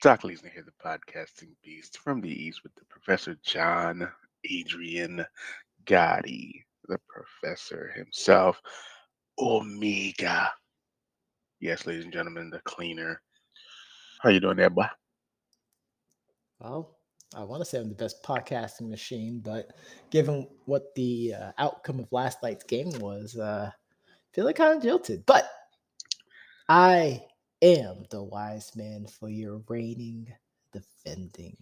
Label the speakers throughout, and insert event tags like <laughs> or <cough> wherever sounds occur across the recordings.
Speaker 1: Doc Leesner here, the podcasting beast from the East with the Professor John Adrian Gotti, the professor himself, Omega. Yes, ladies and gentlemen, the cleaner. How you doing there, boy?
Speaker 2: Well, I want to say I'm the best podcasting machine, but given what the uh, outcome of last night's game was, uh, feeling kind of jilted. But I am the wise man for your reigning, defending,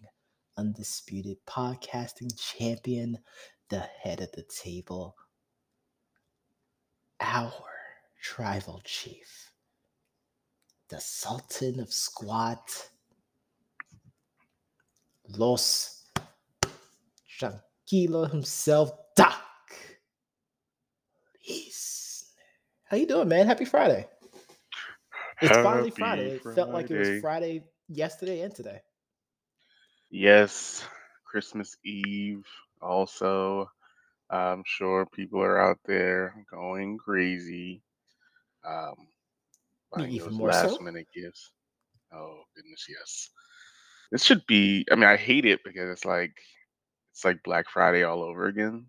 Speaker 2: undisputed podcasting champion, the head of the table, our tribal chief, the Sultan of Squat, Los Tranquilo himself, Doc. How you doing, man? Happy Friday. It's finally
Speaker 1: Happy
Speaker 2: Friday. It felt like it was
Speaker 1: Friday.
Speaker 2: Yesterday and today.
Speaker 1: Yes, Christmas Eve also. I'm sure people are out there going crazy. Um, buying
Speaker 2: even
Speaker 1: those
Speaker 2: more
Speaker 1: last
Speaker 2: so.
Speaker 1: minute gifts. Oh goodness, yes. This should be. I mean, I hate it because it's like it's like Black Friday all over again.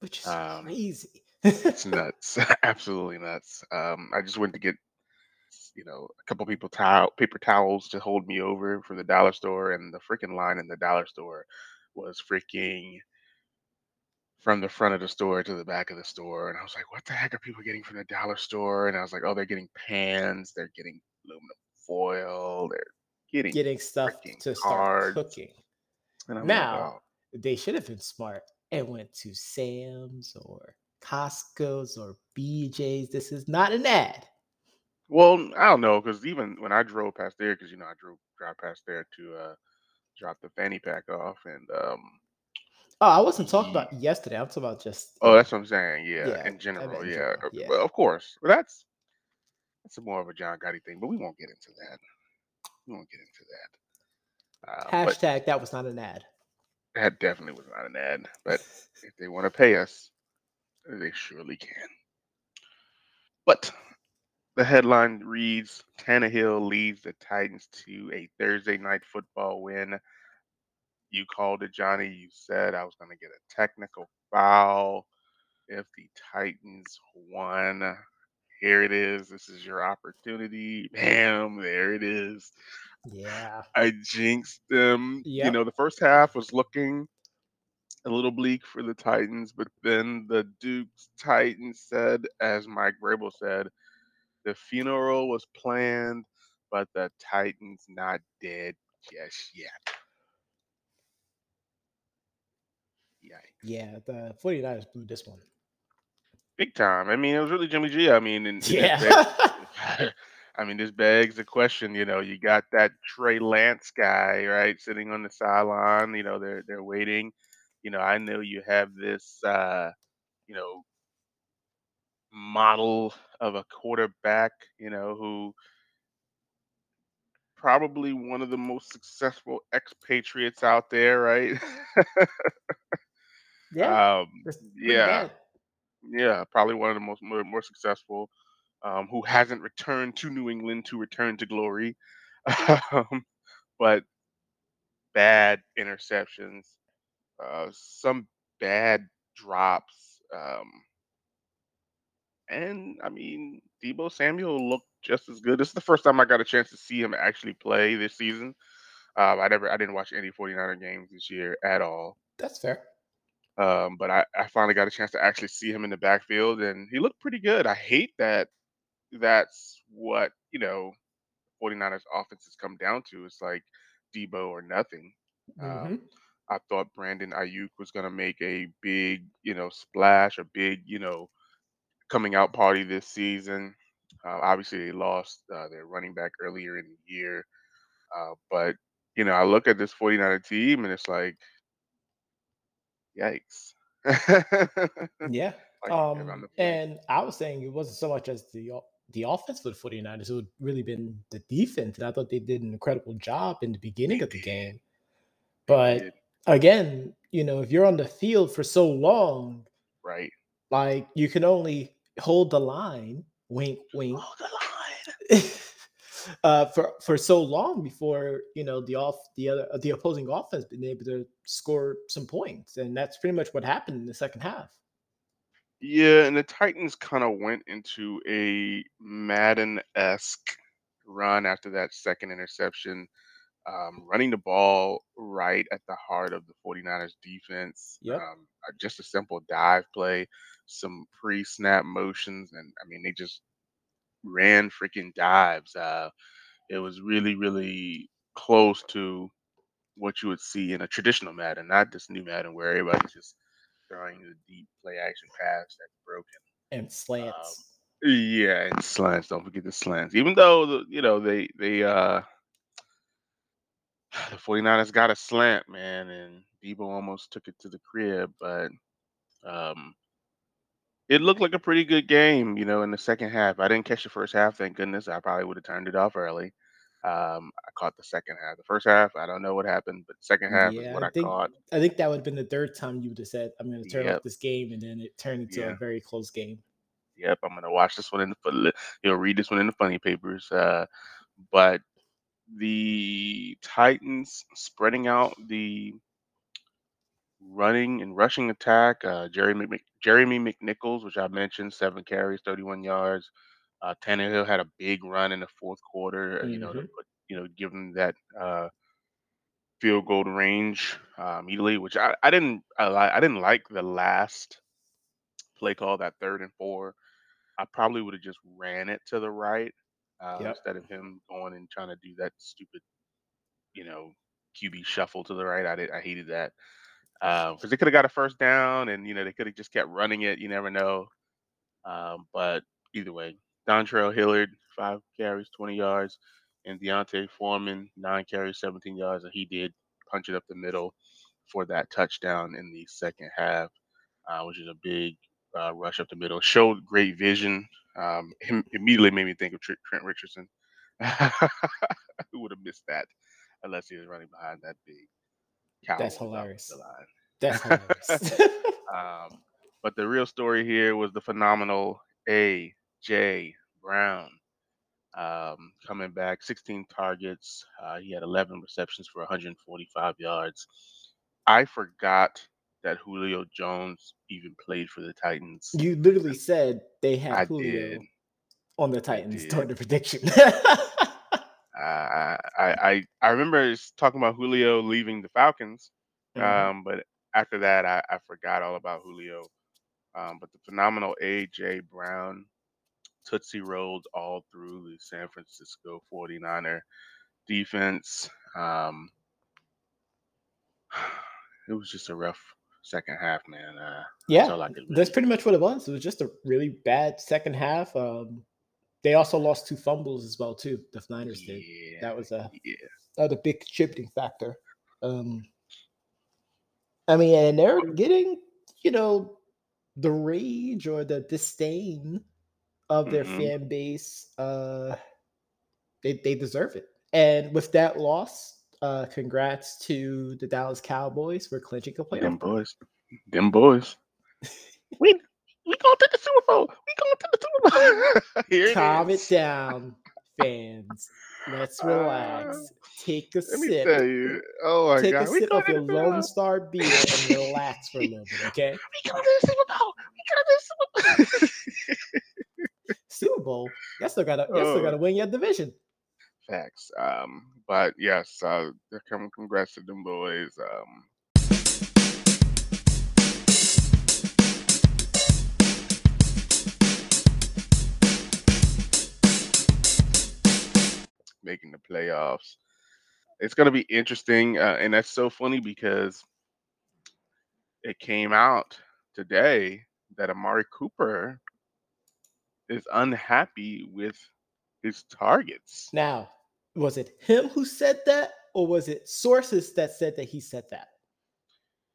Speaker 2: Which is
Speaker 1: Um,
Speaker 2: crazy.
Speaker 1: It's <laughs> nuts, <laughs> absolutely nuts. Um, I just went to get, you know, a couple people towel paper towels to hold me over from the dollar store, and the freaking line in the dollar store was freaking from the front of the store to the back of the store, and I was like, "What the heck are people getting from the dollar store?" And I was like, "Oh, they're getting pans, they're getting aluminum foil, they're getting
Speaker 2: Getting stuff to start cooking.
Speaker 1: And I'm like,
Speaker 2: Now,
Speaker 1: "Oh,
Speaker 2: they should have been smart and went to Sam's or Costco's or BJ's. This is not an ad.
Speaker 1: Well, I don't know," because even when I drove past there, because you know I drove drive past there to uh drop the fanny pack off, and um,
Speaker 2: Oh, I wasn't talking about yesterday. I'm talking about just
Speaker 1: Oh, that's what I'm saying. Yeah,
Speaker 2: yeah,
Speaker 1: in general,
Speaker 2: in
Speaker 1: yeah.
Speaker 2: general. Yeah.
Speaker 1: Well, of course. Well, that's that's more of a John Gotti thing, but we won't get into that. We won't get into that. Uh,
Speaker 2: Hashtag that was not an ad.
Speaker 1: that definitely was not an ad. But <laughs> if they want to pay us, they surely can. But the headline reads: Tannehill leads the Titans to a Thursday night football win. You called it, Johnny. You said I was going to get a technical foul if the Titans won. Here it is. This is your opportunity. Bam, there it is.
Speaker 2: Yeah.
Speaker 1: I jinxed them. You know, the first half was looking a little bleak for the Titans, but then the Dukes Titans said, as Mike Vrabel said, the funeral was planned, but the Titans not dead just yet. Yikes.
Speaker 2: Yeah. The 49ers blew this one.
Speaker 1: Big time. I mean, it was really Jimmy G. I mean, and, and begs,
Speaker 2: Yeah. <laughs> <laughs>
Speaker 1: I mean, this begs the question. You know, you got that Trey Lance guy, right, sitting on the sideline. You know, they're they're waiting. You know, I know you have this, uh, you know, model of a quarterback. You know, who probably one of the most successful expatriates out there, right? <laughs>
Speaker 2: yeah.
Speaker 1: um, yeah.
Speaker 2: bad.
Speaker 1: Yeah, probably one of the most more, more successful, um, who hasn't returned to New England to return to glory, <laughs> um, but bad interceptions, uh, some bad drops, um, and I mean Deebo Samuel looked just as good. This is the first time I got a chance to see him actually play this season. Um, I never, I didn't watch any 49er games this year at all.
Speaker 2: That's fair.
Speaker 1: Um, but I, I finally got a chance to actually see him in the backfield, and he looked pretty good. I hate that that's what, you know, 49ers offense has come down to. It's like Debo or nothing.
Speaker 2: hmm
Speaker 1: Um, I thought Brandon Aiyuk was going to make a big, you know, splash, a big, you know, coming out party this season. Uh, obviously, they lost uh, their running back earlier in the year. Uh, but, you know, I look at this 49er team and it's like, yikes. <laughs>
Speaker 2: Yeah.
Speaker 1: like,
Speaker 2: Um, and I was saying it wasn't so much as the the offense for the 49ers, it would really been the defense. And I thought they did an incredible job in the beginning of the game. But again, you know, if you're on the field for so long,
Speaker 1: Right.
Speaker 2: like you can only hold the line, wink, wink,
Speaker 1: Hold the line. <laughs>
Speaker 2: uh, for for so long before you know the off the other the opposing offense been able to score some points, and that's pretty much what happened in the second half.
Speaker 1: Yeah, and the Titans kind of went into a Madden esque run after that second interception, um, running the ball right at the heart of the 49ers defense.
Speaker 2: Yep.
Speaker 1: Um, uh, just a simple dive play, some pre snap motions, and I mean, they just ran freaking dives. Uh, it was really, really close to what you would see in a traditional Madden, not this new Madden where everybody's just throwing the deep play action pass that's broken.
Speaker 2: And slants.
Speaker 1: Yeah, and slants. Don't forget the slants. Even though the, you know they they uh <sighs> the 49ers got a slant, man, and Deebo almost took it to the crib, but um it looked like a pretty good game, you know, in the second half. I didn't catch the first half, thank goodness. I probably would have turned it off early. Um, I caught the second half. The first half, I don't know what happened, but second half is
Speaker 2: yeah,
Speaker 1: what
Speaker 2: I
Speaker 1: I
Speaker 2: think
Speaker 1: caught.
Speaker 2: I think that would have been the third time you would have said, "I'm going to turn
Speaker 1: Yep,
Speaker 2: off this game," and then it turned into
Speaker 1: yeah,
Speaker 2: a very close game.
Speaker 1: yep. I'm gonna watch this one in the you know read this one in the funny papers. Uh, but the Titans spreading out the running and rushing attack. Uh, Jeremy Mc, Jeremy McNichols, which I mentioned, seven carries, 31 yards. Uh, Tannehill had a big run in the fourth quarter. uh, You know, to
Speaker 2: hmm
Speaker 1: put you know give them that uh, field goal range uh, immediately, which I, I didn't I, li- I didn't like the last play call, that third and four. I probably would have just ran it to the right uh,
Speaker 2: Yep.
Speaker 1: instead of him going and trying to do that stupid, you know, QB shuffle to the right. I did I hated that because they could have got a first down and you know they could have just kept running it. You never know. Um, but either way, Dontrell Hilliard five carries, 20 yards, and D'Onta Foreman nine carries, 17 yards, and he did punch it up the middle for that touchdown in the second half, uh, which is a big uh, rush up the middle. Showed great vision. Um, immediately made me think of Tr- Trent Richardson. <laughs> Who would have missed that unless he was running behind that big
Speaker 2: That's hilarious. That's hilarious. <laughs>
Speaker 1: um, but the real story here was the phenomenal A. J. Brown um, coming back, 16 targets. Uh, he had 11 receptions for 145 yards. I forgot that Julio Jones even played for the Titans.
Speaker 2: you literally said they had
Speaker 1: I
Speaker 2: Julio
Speaker 1: did.
Speaker 2: on the Titans during the prediction. <laughs>
Speaker 1: Uh, I, I I remember talking about Julio leaving the Falcons,
Speaker 2: Mhm.
Speaker 1: um, but after that, I, I forgot all about Julio. Um, but the phenomenal A.J. Brown Tootsie rolled all through the San Francisco 49er defense. Um, <sighs> it was just a rough second half, man. Uh, that's
Speaker 2: Yeah,
Speaker 1: I
Speaker 2: that's pretty much what it was. It was just a really bad second half. Um, they also lost two fumbles as well too. The Niners did.
Speaker 1: Yeah,
Speaker 2: That was a
Speaker 1: yeah.
Speaker 2: another big contributing factor. Um, I mean, and they're getting you know the rage or the disdain of their
Speaker 1: hmm
Speaker 2: fan base. Uh, they they deserve it. And with that loss, uh, congrats to the Dallas Cowboys for clinching a playoff berth.
Speaker 1: boys, them boys. <laughs> We we going to the Super Bowl. We going to the Super Bowl. <laughs> It
Speaker 2: Calm it
Speaker 1: is.
Speaker 2: down, fans. Let's
Speaker 1: Uh,
Speaker 2: relax. Take a sip.
Speaker 1: you. Oh my
Speaker 2: Take a
Speaker 1: God, we
Speaker 2: sip of your. Lone Star beer and relax for a little bit, <laughs> okay?
Speaker 1: We going to the Super Bowl. We going to the Super Bowl.
Speaker 2: Super Bowl. Y'all still gotta y'all still
Speaker 1: oh,
Speaker 2: gotta win your division.
Speaker 1: Um, but yes, uh, congrats to them boys. Um, making the playoffs. It's going to be interesting, uh, and that's so funny because it came out today that Amari Cooper is unhappy with his targets.
Speaker 2: Now, was it him who said that, or was it sources that said that he said that?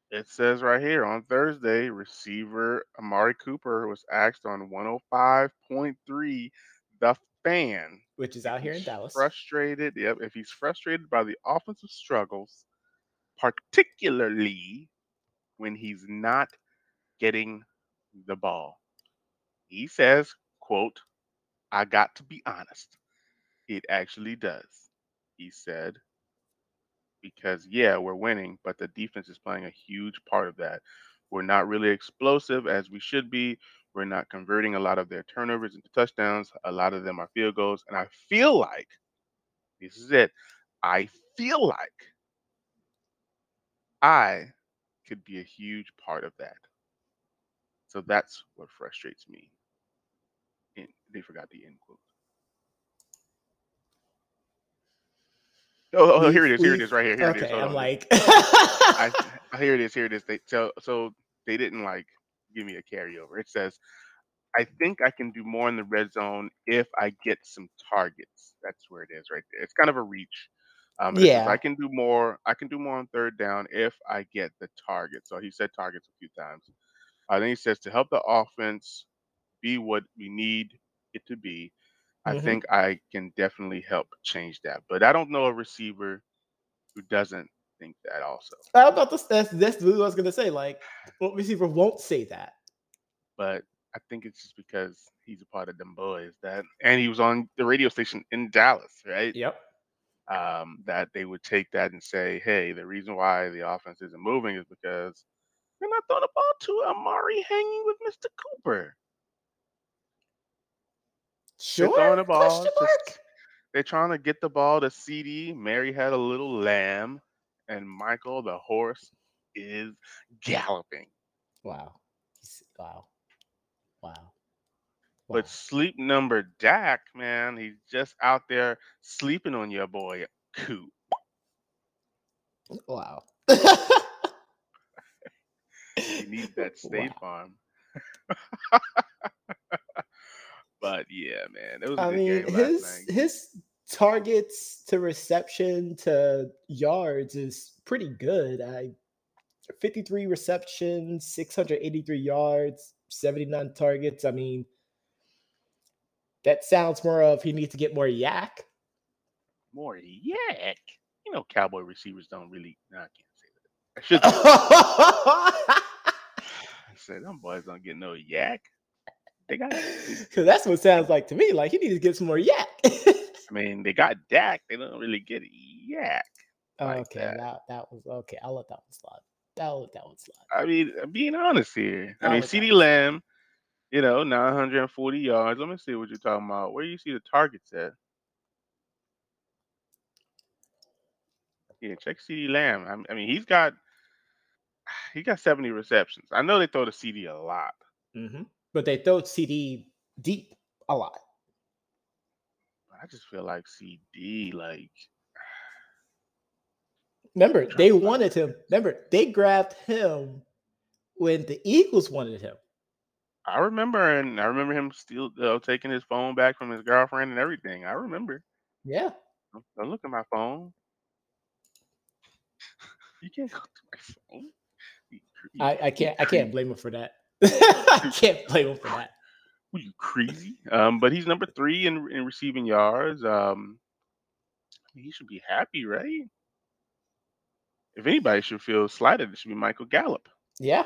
Speaker 1: It says right here on Thursday, receiver Amari Cooper was asked on 105.3 The Fan
Speaker 2: Which is out here in Dallas.
Speaker 1: frustrated. Yep, if he's frustrated by the offensive struggles, particularly when he's not getting the ball. He says, quote, I got to be honest. It actually does. He said, because yeah, we're winning, but the defense is playing a huge part of that. We're not really explosive as we should be. We're not converting a lot of their turnovers into touchdowns. A lot of them are field goals. And I feel like this is it. I feel like I could be a huge part of that. So that's what frustrates me. And they forgot the end quote. Oh, oh, here it is. Here it is. Right here. Here it is.
Speaker 2: okay,
Speaker 1: Hold
Speaker 2: I'm
Speaker 1: on.
Speaker 2: like, <laughs>
Speaker 1: I, here it is. Here it is. They so so they didn't like give me a carryover. It says, I think I can do more in the red zone if I get some targets. That's where it is right there. It's kind of a reach. Um, it says,
Speaker 2: Yeah.
Speaker 1: I can do more. I can do more on third down if I get the target. So he said targets a few times. Uh, then he says to help the offense be what we need it to be. I
Speaker 2: Mhm.
Speaker 1: think I can definitely help change that. But I don't know a receiver who doesn't think that also.
Speaker 2: How about this? That's that's what I was gonna say. Like, what receiver won't say that?
Speaker 1: but I think it's just because he's a part of them boys that, and he was on the radio station in Dallas, right?
Speaker 2: Yep.
Speaker 1: Um, that they would take that and say, hey, the reason why the offense isn't moving is because they're not throwing the ball to Amari hanging with Mr. Cooper.
Speaker 2: Sure.
Speaker 1: They're throwing the ball.
Speaker 2: Mark.
Speaker 1: they're trying to get the ball to CD. Mary had a little lamb, and Michael, the horse, is galloping.
Speaker 2: Wow. Wow. Wow. Wow.
Speaker 1: But sleep number Dak, man, he's just out there sleeping on your boy Coop.
Speaker 2: wow. <laughs>
Speaker 1: He needs that State
Speaker 2: Wow.
Speaker 1: Farm. <laughs> but yeah, man, it was a
Speaker 2: I mean, his his targets to reception to yards is pretty good. I 53 receptions, 683 yards, 79 targets. I mean, that sounds more of he needs to get more yak.
Speaker 1: More yak. You know, cowboy receivers don't really. No, I can't say that. <laughs> I should. say- <laughs> I said them boys don't get no yak. They got.
Speaker 2: Because <laughs> that's what it sounds like to me. Like he needs to get some more yak.
Speaker 1: I mean, they got Dak. They don't really get yak. like
Speaker 2: okay,
Speaker 1: that.
Speaker 2: that. that was okay. I'll let that one slide. I'll let that one slide.
Speaker 1: I mean, being honest here. I
Speaker 2: Oh,
Speaker 1: mean. CeeDee Lamb, you know, 940 yards. Let me see what you're talking about. Where do you see the targets at? Yeah, check CeeDee Lamb. I mean, he's got <sighs> he got 70 receptions. I know they throw the CD a lot.
Speaker 2: hmm But they throw CD deep a lot.
Speaker 1: But I just feel like CD, like <sighs>
Speaker 2: Remember, they wanted him. Remember, they grabbed him when the Eagles wanted him.
Speaker 1: I remember, and I remember him still uh, taking his phone back from his girlfriend and everything. I remember.
Speaker 2: Yeah.
Speaker 1: Don't look at my phone. <laughs> You can't go to my phone.
Speaker 2: I, I can't I can't blame him for that. <laughs> I can't blame him for that.
Speaker 1: Were you crazy? Um, but he's number three in in receiving yards. Um, he should be happy, right? If anybody should feel slighted, it should be Michael Gallup.
Speaker 2: Yeah.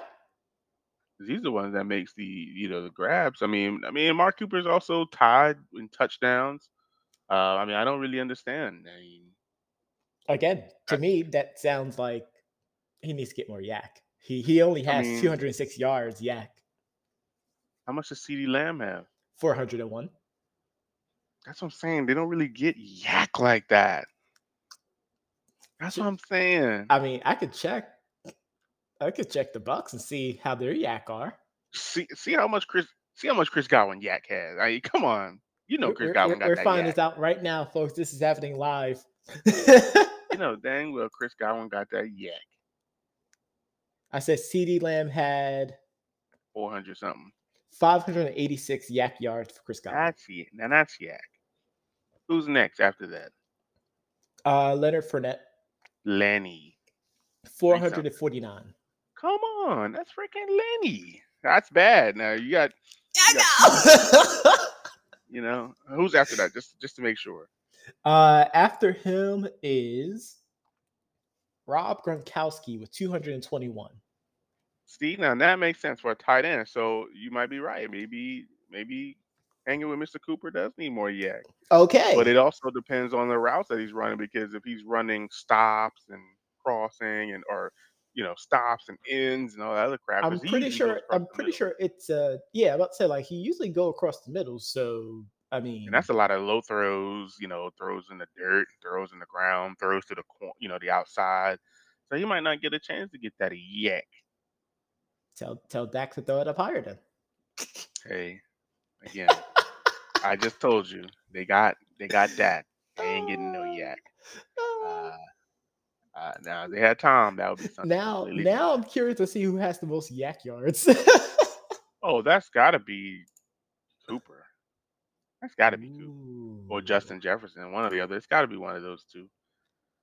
Speaker 1: He's the one that makes the you know the grabs. I mean, I mean, Mark Cooper's also tied in touchdowns. Uh, I mean, I don't really understand. I mean,
Speaker 2: Again, to me, that sounds like he needs to get more yak. He he only
Speaker 1: I
Speaker 2: has
Speaker 1: mean-
Speaker 2: 206 yards yak,
Speaker 1: how much does CeeDee Lamb have?
Speaker 2: 401.
Speaker 1: That's what I'm saying. They don't really get yak like that. That's what I'm saying.
Speaker 2: I mean, I could check. I could check the Bucs and see how their yak are.
Speaker 1: see see how much Chris see how much Chris Godwin yak has. I mean, come on. You know Chris
Speaker 2: we're,
Speaker 1: Godwin
Speaker 2: we're-
Speaker 1: got
Speaker 2: we're finding this out right now, folks. This is happening live.
Speaker 1: You know dang well Chris Godwin got that yak.
Speaker 2: I said CeeDee Lamb had
Speaker 1: 400 something.
Speaker 2: 586 yak yards for Chris Godwin.
Speaker 1: That's yak. Now that's yak. Who's next after that?
Speaker 2: Uh, Leonard Fournette,
Speaker 1: Lenny.
Speaker 2: 449.
Speaker 1: Come on. That's freaking Lenny. That's bad. Now you got,
Speaker 2: I know.
Speaker 1: you know, who's after that? Just just to make sure.
Speaker 2: uh, after him is Rob Gronkowski with 221.
Speaker 1: See, now that makes sense for a tight end. So you might be right. Maybe maybe hanging with Mr. Cooper does need more yak.
Speaker 2: Okay.
Speaker 1: But it also depends on the routes that he's running because if he's running stops and crossing and or you know stops and ends and all that other crap.
Speaker 2: I'm pretty sure. I'm pretty sure it's uh yeah. I'm about to say like he usually go across the middle. So I mean,
Speaker 1: And that's a lot of low throws, you know, throws in the dirt, throws in the ground, throws to the cor- you know the outside. So he might not get a chance to get that yak.
Speaker 2: tell tell Dak to throw it up higher then.
Speaker 1: Hey, again, <laughs> I just told you they got they got that. They ain't getting no yak. Uh, uh, now they had Tom, that would be something.
Speaker 2: now now I'm curious to see who has the most yak yards. <laughs>
Speaker 1: Oh, that's got to be. That's got to be Cooper or Justin Jefferson. One or the other. It's got to be one of those two.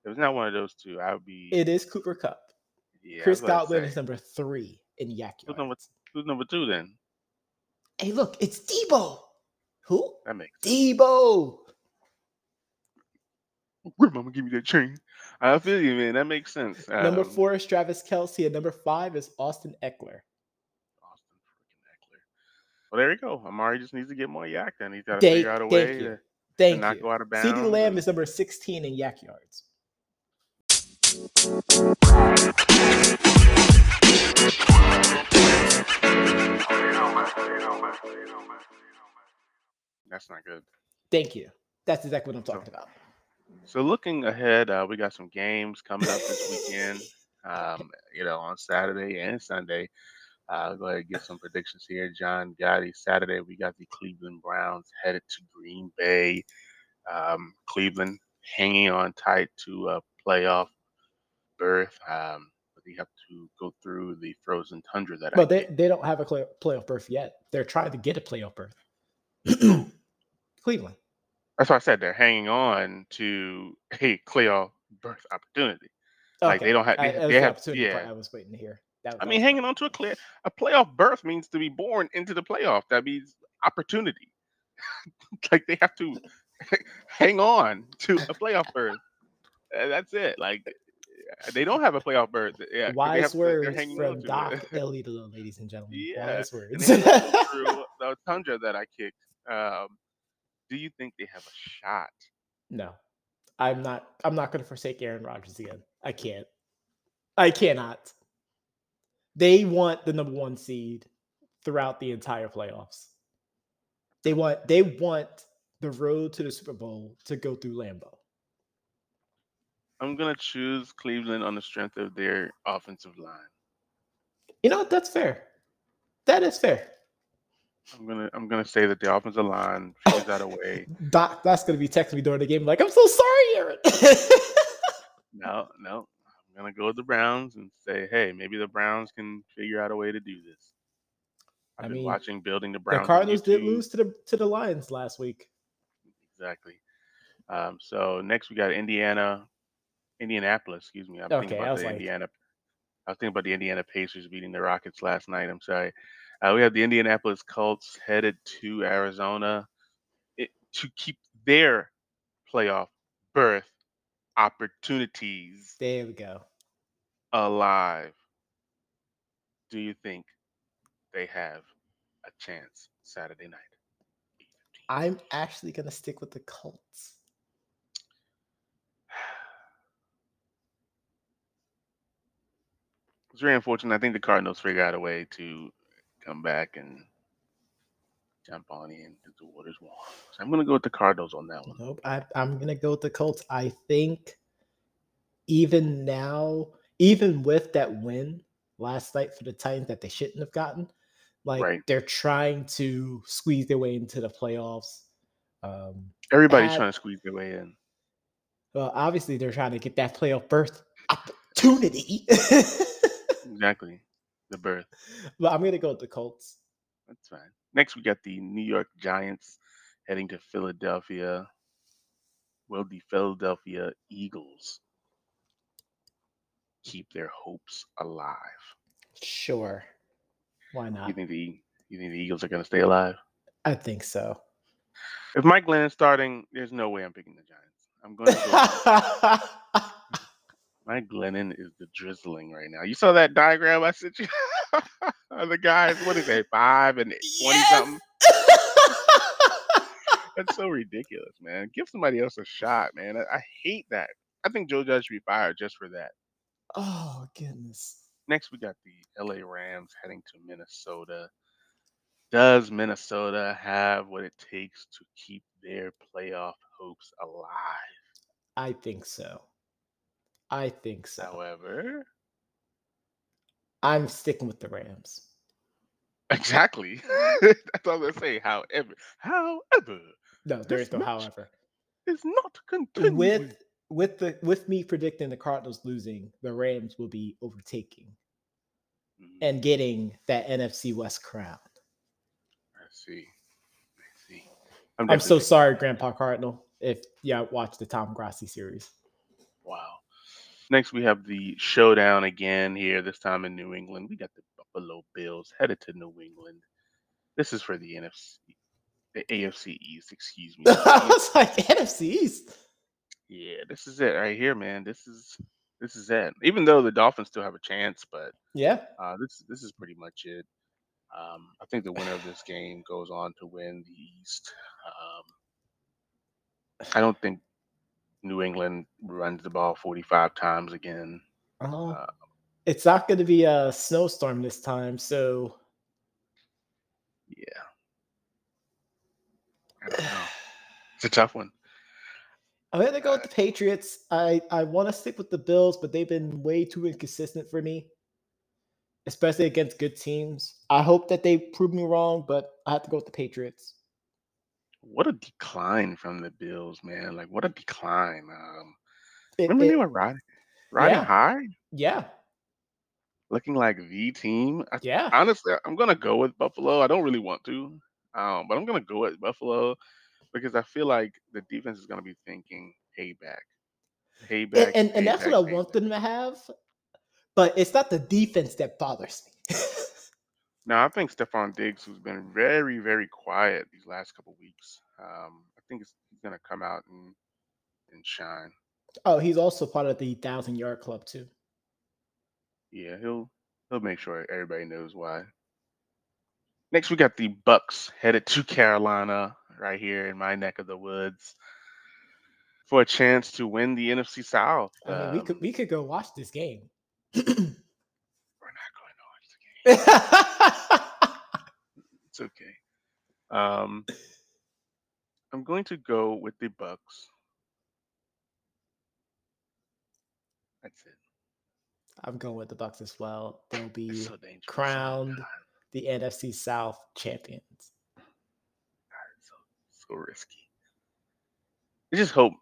Speaker 1: If it's not one of those two, I would be.
Speaker 2: It is Cooper Kupp.
Speaker 1: yeah,
Speaker 2: Chris Godwin is number three in yak
Speaker 1: Who's number- Who's number two then?
Speaker 2: Hey, look, it's Deebo. Who?
Speaker 1: That makes.
Speaker 2: Deebo. <laughs>
Speaker 1: Where mama give me that chain? I feel you, man. That makes sense.
Speaker 2: number
Speaker 1: Um,
Speaker 2: four is Travis Kelce, and number five is Austin Ekeler.
Speaker 1: Austin freaking Ekeler. Well, there you go. Amari just needs to get more yak. Then he's got to figure out a way
Speaker 2: you.
Speaker 1: to, to
Speaker 2: Thank
Speaker 1: not
Speaker 2: you.
Speaker 1: go out of bounds.
Speaker 2: CeeDee Lamb is number 16 in yak yards.
Speaker 1: That's not good.
Speaker 2: Thank you. That's exactly what I'm
Speaker 1: So-
Speaker 2: talking about.
Speaker 1: So looking ahead, uh, we got some games coming up this weekend. <laughs> Um, you know, on Saturday and Sunday. Uh, I'll go ahead and get some predictions here. John Gotti. Saturday, we got the Cleveland Browns headed to Green Bay. Um, Cleveland hanging on tight to a playoff berth, um, but they have to go through the frozen tundra that I
Speaker 2: But they, they don't have a play, playoff berth yet. They're trying to get a playoff berth. <clears throat> Cleveland.
Speaker 1: That's why I said they're hanging on to a playoff berth opportunity. Like, they don't have- they-
Speaker 2: that was
Speaker 1: they
Speaker 2: the
Speaker 1: have- yeah.
Speaker 2: I was waiting to hear. That,
Speaker 1: I
Speaker 2: that
Speaker 1: mean, hanging on to a clear a playoff berth means to be born into the playoff. That means opportunity. <laughs> like they have to <laughs> hang on to a playoff berth. That's it. Like uh, they don't have a playoff berth. Yeah,
Speaker 2: Wise
Speaker 1: to-
Speaker 2: words from Doc
Speaker 1: it.
Speaker 2: Elito, ladies and <laughs> gentlemen.
Speaker 1: Yeah,
Speaker 2: Wise words.
Speaker 1: they have to go through the tundra that I kicked. Um, do you think they have a shot?
Speaker 2: no, I'm not. I'm not going to forsake Aaron Rodgers again. I can't. I cannot. They want the number one seed throughout the entire playoffs. They want. They want the road to the Super Bowl to go through Lambeau.
Speaker 1: I'm gonna choose Cleveland on the strength of their offensive line.
Speaker 2: You know that's fair. That is fair.
Speaker 1: I'm gonna I'm gonna say that the offensive line figures out a way. <laughs>
Speaker 2: Doc, that's going to be texting me during the game. Like, I'm so sorry, Aaron. <laughs>
Speaker 1: No, no. I'm gonna go with the Browns and say, hey, maybe the Browns can figure out a way to do this.
Speaker 2: I
Speaker 1: I've been
Speaker 2: mean,
Speaker 1: watching building the
Speaker 2: the
Speaker 1: Browns. on
Speaker 2: Cardinals did lose to the to the Lions last week.
Speaker 1: Exactly. Um, so next we got Indiana, Indianapolis. Excuse me. I'm thinking
Speaker 2: Okay, I
Speaker 1: about
Speaker 2: was
Speaker 1: the
Speaker 2: like-
Speaker 1: Indiana. I was thinking about the Indiana Pacers beating the Rockets last night. I'm sorry. Uh, we have the Indianapolis Colts headed to Arizona it, to keep their playoff berth opportunities
Speaker 2: There we go.
Speaker 1: Alive. Do you think they have a chance Saturday night?
Speaker 2: I'm actually gonna stick with the Colts.
Speaker 1: It's very unfortunate. I think the Cardinals figure out a way to come back and jump on in into the waters warm. So I'm going to go with the Cardinals on that one.
Speaker 2: Nope. I, I'm gonna go with the Colts. I think even now, even with that win last night for the Titans that they shouldn't have gotten, like
Speaker 1: Right.
Speaker 2: they're trying to squeeze their way into the playoffs. Um,
Speaker 1: Everybody's
Speaker 2: Add-
Speaker 1: trying to squeeze their way in.
Speaker 2: well, obviously they're trying to get that playoff berth opportunity. <laughs>
Speaker 1: Exactly. The berth.
Speaker 2: but I'm gonna go with the Colts.
Speaker 1: That's fine. Next, we got the New York Giants heading to Philadelphia. Will the Philadelphia Eagles keep their hopes alive?
Speaker 2: Sure. Why
Speaker 1: You
Speaker 2: not?
Speaker 1: think the you think the Eagles are going to stay alive?
Speaker 2: I think so.
Speaker 1: If Mike Glenn is starting, there's no way I'm picking the Giants. I'm going to go. <laughs> Mike Glennon is the drizzling right now. You saw that diagram I sent you? <laughs> the guys, what is that, five and 20 something? <laughs> That's so ridiculous, man. Give somebody else a shot, man. I, I hate that. I think Joe Judge should be fired just for that.
Speaker 2: Oh goodness.
Speaker 1: Next, we got the LA Rams heading to Minnesota. Does Minnesota have what it takes to keep their playoff hopes alive?
Speaker 2: I think so. I think so.
Speaker 1: However,
Speaker 2: I'm sticking with the Rams.
Speaker 1: exactly. <laughs> That's all I'm gonna say. However, however,
Speaker 2: No, there is no
Speaker 1: match-
Speaker 2: however.
Speaker 1: it's not continuing.
Speaker 2: With with the with me predicting the Cardinals losing, the Rams will be overtaking
Speaker 1: Mm,
Speaker 2: and getting that NFC West crown.
Speaker 1: I see. I see.
Speaker 2: I'm
Speaker 1: definitely
Speaker 2: so sorry, Grandpa Cardinal, if yeah watch the Tom Grassi series.
Speaker 1: Wow. Next, we have the showdown again here, this time in New England. We got the Buffalo Bills headed to New England. This is for the NFC, the AFC East, excuse me. <laughs>
Speaker 2: I was like NFC East.
Speaker 1: Yeah, this is it right here, man. This is this is it. Even though the Dolphins still have a chance, but
Speaker 2: Yeah.
Speaker 1: uh, this this is pretty much it. Um, I think the winner of this game goes on to win the East. Um, I don't think New England runs the ball 45 times again.
Speaker 2: Oh,
Speaker 1: Uh,
Speaker 2: it's not going to be a snowstorm this time, so
Speaker 1: Yeah. I don't know. It's a tough one.
Speaker 2: I'm going to go with the Patriots. I I want to stick with the Bills, but they've been way too inconsistent for me, especially against good teams. I hope that they prove me wrong, but I have to go with the Patriots.
Speaker 1: What a decline from the Bills, man. Like what a decline. Um
Speaker 2: It-
Speaker 1: remember
Speaker 2: it-
Speaker 1: they were riding riding
Speaker 2: Yeah.
Speaker 1: high,
Speaker 2: yeah,
Speaker 1: looking like the team. I,
Speaker 2: yeah.
Speaker 1: honestly, I'm gonna go with Buffalo. I don't really want to. Um, but I'm gonna go with Buffalo because I feel like the defense is gonna be thinking payback. Payback.
Speaker 2: and and, and that's what I want them to have. But it's not the defense that bothers me.
Speaker 1: Now, I think Stefon Diggs, who's been very, very quiet these last couple weeks, um, I think he's going to come out and and shine.
Speaker 2: oh, he's also part of the thousand yard club too.
Speaker 1: Yeah, he'll he'll make sure everybody knows why. Next, we got the Bucs headed to Carolina, right here in my neck of the woods, for a chance to win the NFC South.
Speaker 2: I mean, we
Speaker 1: Um,
Speaker 2: could we could go watch this game.
Speaker 1: We're not going to watch the game. It's okay. Um, I'm going to go with the Bucs. That's it.
Speaker 2: I'm going with the Bucs as well. They'll be
Speaker 1: so
Speaker 2: crowned
Speaker 1: God,
Speaker 2: the NFC South champions.
Speaker 1: So risky. I just hope,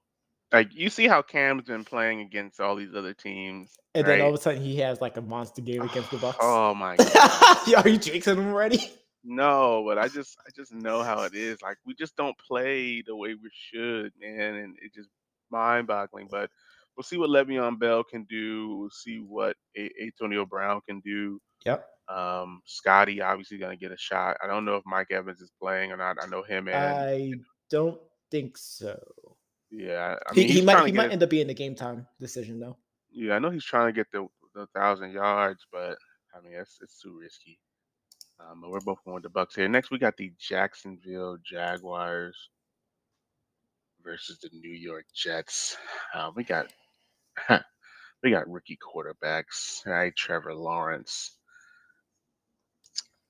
Speaker 1: like you see how Cam's been playing against all these other teams,
Speaker 2: And then all of a sudden he has like a monster game <sighs> against the Bucs.
Speaker 1: Oh my <laughs> god.
Speaker 2: Are you jinxing him already?
Speaker 1: No, but I just I just know how it is. Like we just don't play the way we should, man, and it's just mind-boggling. But we'll see what Le'Veon Bell can do. We'll see what A- Antonio Brown can do.
Speaker 2: Yep.
Speaker 1: Um, Scotty obviously gonna get a shot. I don't know if Mike Evans is playing or not. I know him and
Speaker 2: I don't think so.
Speaker 1: yeah, I
Speaker 2: He,
Speaker 1: mean
Speaker 2: he
Speaker 1: he's
Speaker 2: might he might end up being the game time decision though.
Speaker 1: yeah. I know he's trying to get the the thousand yards, but I mean it's it's too risky. Um, but we're both going with the Bucs here. Next, we got the Jacksonville Jaguars versus the New York Jets. Uh, we got <laughs> we got rookie quarterbacks, right? Trevor Lawrence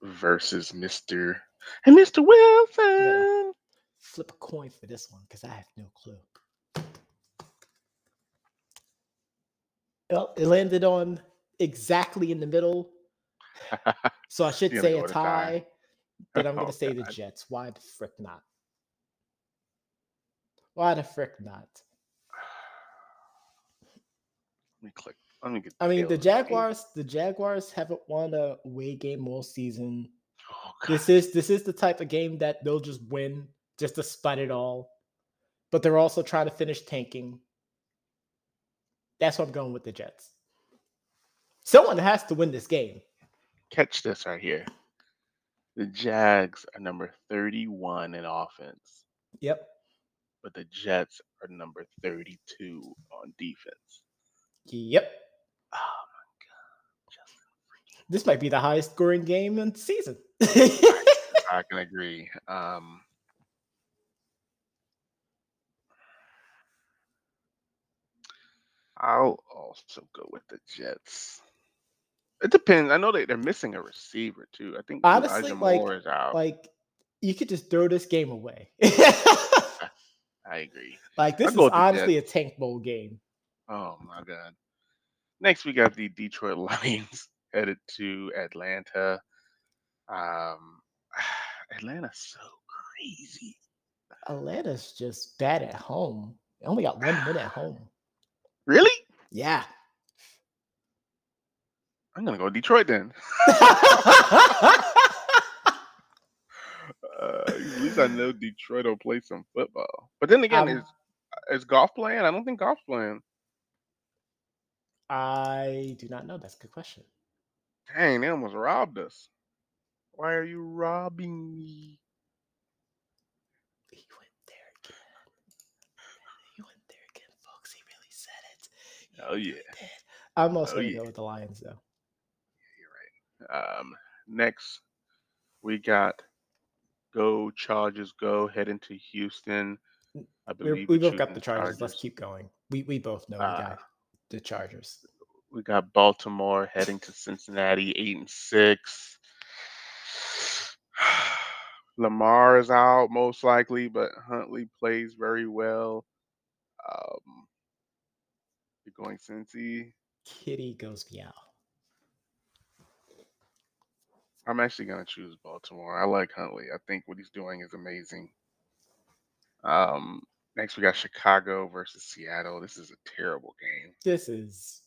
Speaker 1: versus Mister and Mister Wilson.
Speaker 2: Flip a coin for this one because I have no clue. Well, it landed on exactly in the middle, <laughs> so I should say a
Speaker 1: tie.
Speaker 2: tie, but I'm <laughs>
Speaker 1: Oh,
Speaker 2: gonna say the Jets. Why the frick not? Why the frick not? <sighs>
Speaker 1: Let me click. Let me get.
Speaker 2: I mean, the. Jaguars. The Jaguars haven't won a away game all season.
Speaker 1: Oh,
Speaker 2: This is this is the type of game that they'll just win just to spite it all. But they're also trying to finish tanking. That's why I'm going with the Jets. Someone has to win this game.
Speaker 1: Catch this right here. The Jags are number 31 in offense,
Speaker 2: Yep.
Speaker 1: but the Jets are number 32 on defense.
Speaker 2: Yep this might be the highest scoring game in the season. <laughs>
Speaker 1: I can agree. Um, I'll also go with the Jets. It depends. I know they, they're missing a receiver too. I think
Speaker 2: honestly,
Speaker 1: Elijah
Speaker 2: like, like you could just throw this game away. <laughs>
Speaker 1: I agree.
Speaker 2: Like this
Speaker 1: I'll
Speaker 2: is honestly a tank bowl game.
Speaker 1: Oh my god! Next we got the Detroit <laughs> Lions headed to Atlanta. Um <sighs> Atlanta's so crazy.
Speaker 2: Atlanta's just bad at home. They only got one win at <sighs> home.
Speaker 1: Really?
Speaker 2: Yeah.
Speaker 1: I'm gonna go to Detroit then. Uh, at least I know Detroit will play some football. But then again,
Speaker 2: Um,
Speaker 1: is is Goff playing? I don't think Goff's playing.
Speaker 2: I do not know. That's a good question.
Speaker 1: Dang, they almost robbed us. Why are you robbing me?
Speaker 2: He went there again. He went there again, folks. He really said it. He
Speaker 1: Oh yeah,
Speaker 2: really. I'm also
Speaker 1: Oh,
Speaker 2: gonna
Speaker 1: yeah.
Speaker 2: go with the Lions though.
Speaker 1: Yeah, you're right. Um, next we got go Chargers go head into Houston. I believe
Speaker 2: we
Speaker 1: we're
Speaker 2: both got the Chargers. Let's keep going. We we both know we
Speaker 1: Uh,
Speaker 2: got the Chargers.
Speaker 1: We got Baltimore heading to Cincinnati, eight and six. <sighs> Lamar is out most likely, but Huntley plays very well. Um, you're going Cincy.
Speaker 2: Kitty goes meow.
Speaker 1: I'm actually gonna choose Baltimore. I like Huntley. I think what he's doing is amazing. Um, next we got Chicago versus Seattle. This is a terrible game.
Speaker 2: This is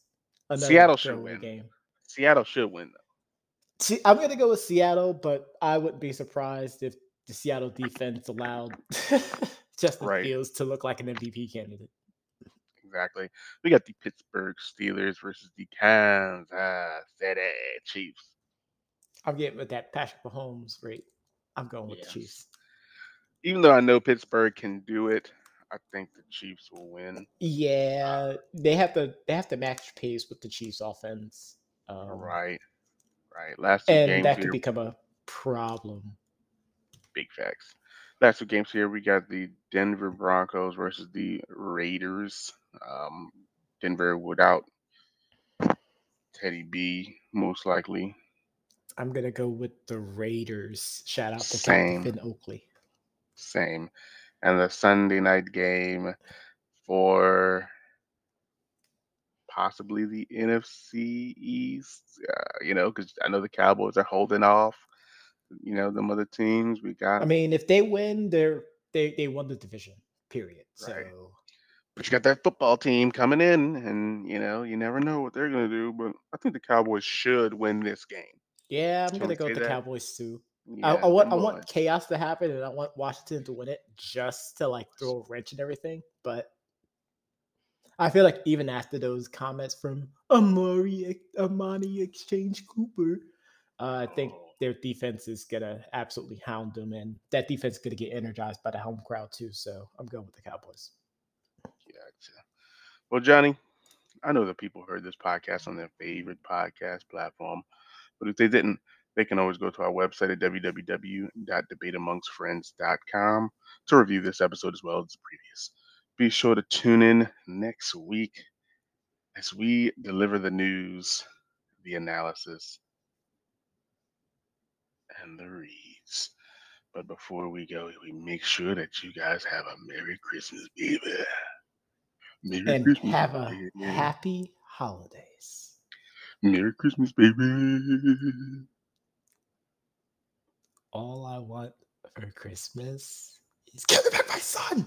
Speaker 1: Seattle should win.
Speaker 2: game.
Speaker 1: Seattle should win though.
Speaker 2: See, I'm gonna go with Seattle, but I wouldn't be surprised if the Seattle defense allowed <laughs> Justin
Speaker 1: Right.
Speaker 2: Fields to look like an MVP candidate.
Speaker 1: Exactly. We got the Pittsburgh Steelers versus the Kansas City Chiefs.
Speaker 2: I'm getting with that Patrick Mahomes rate. I'm going with
Speaker 1: Yes.
Speaker 2: the Chiefs.
Speaker 1: Even though I know Pittsburgh can do it, I think the Chiefs will win.
Speaker 2: Yeah, they have to they have to match pace with the Chiefs offense. Um,
Speaker 1: right. Right. Last two
Speaker 2: And
Speaker 1: games
Speaker 2: that
Speaker 1: here,
Speaker 2: could become a problem.
Speaker 1: big facts. Last two games here, we got the Denver Broncos versus the Raiders. Um, Denver without Teddy B, most likely.
Speaker 2: I'm gonna go with the Raiders. Shout out to
Speaker 1: Same.
Speaker 2: Captain Finn Oakley.
Speaker 1: Same. And the Sunday night game for possibly the NFC East. Uh, you know, because I know the Cowboys are holding off. You know, them other teams. We got,
Speaker 2: I mean, if they win, they're they they won the division. Period. So
Speaker 1: Right. but you got that football team coming in, and you know, you never know what they're gonna do. But I think the Cowboys should win this game.
Speaker 2: yeah, I'm gonna go with the
Speaker 1: that?
Speaker 2: Cowboys too.
Speaker 1: Yeah,
Speaker 2: I, I want I want chaos to happen, and I want Washington to win it just to like throw a wrench and everything. But I feel like even after those comments from Amari Amani Exchange Cooper, uh, I think
Speaker 1: Oh.
Speaker 2: their defense is gonna absolutely hound them, and that defense is gonna get energized by the home crowd too. So I'm going with the Cowboys.
Speaker 1: Gotcha. Well, Johnny, I know that people heard this podcast on their favorite podcast platform, but if they didn't, they can always go to our website at www.debateamongstfriends.com to review this episode as well as the previous. Be sure to tune in next week as we deliver the news, the analysis, and the reads. But before we go, we make sure that you guys have a Merry Christmas, baby. Merry
Speaker 2: And
Speaker 1: Christmas.
Speaker 2: have a
Speaker 1: baby.
Speaker 2: happy holidays.
Speaker 1: Merry Christmas, baby.
Speaker 2: All I want for Christmas is give me back my son.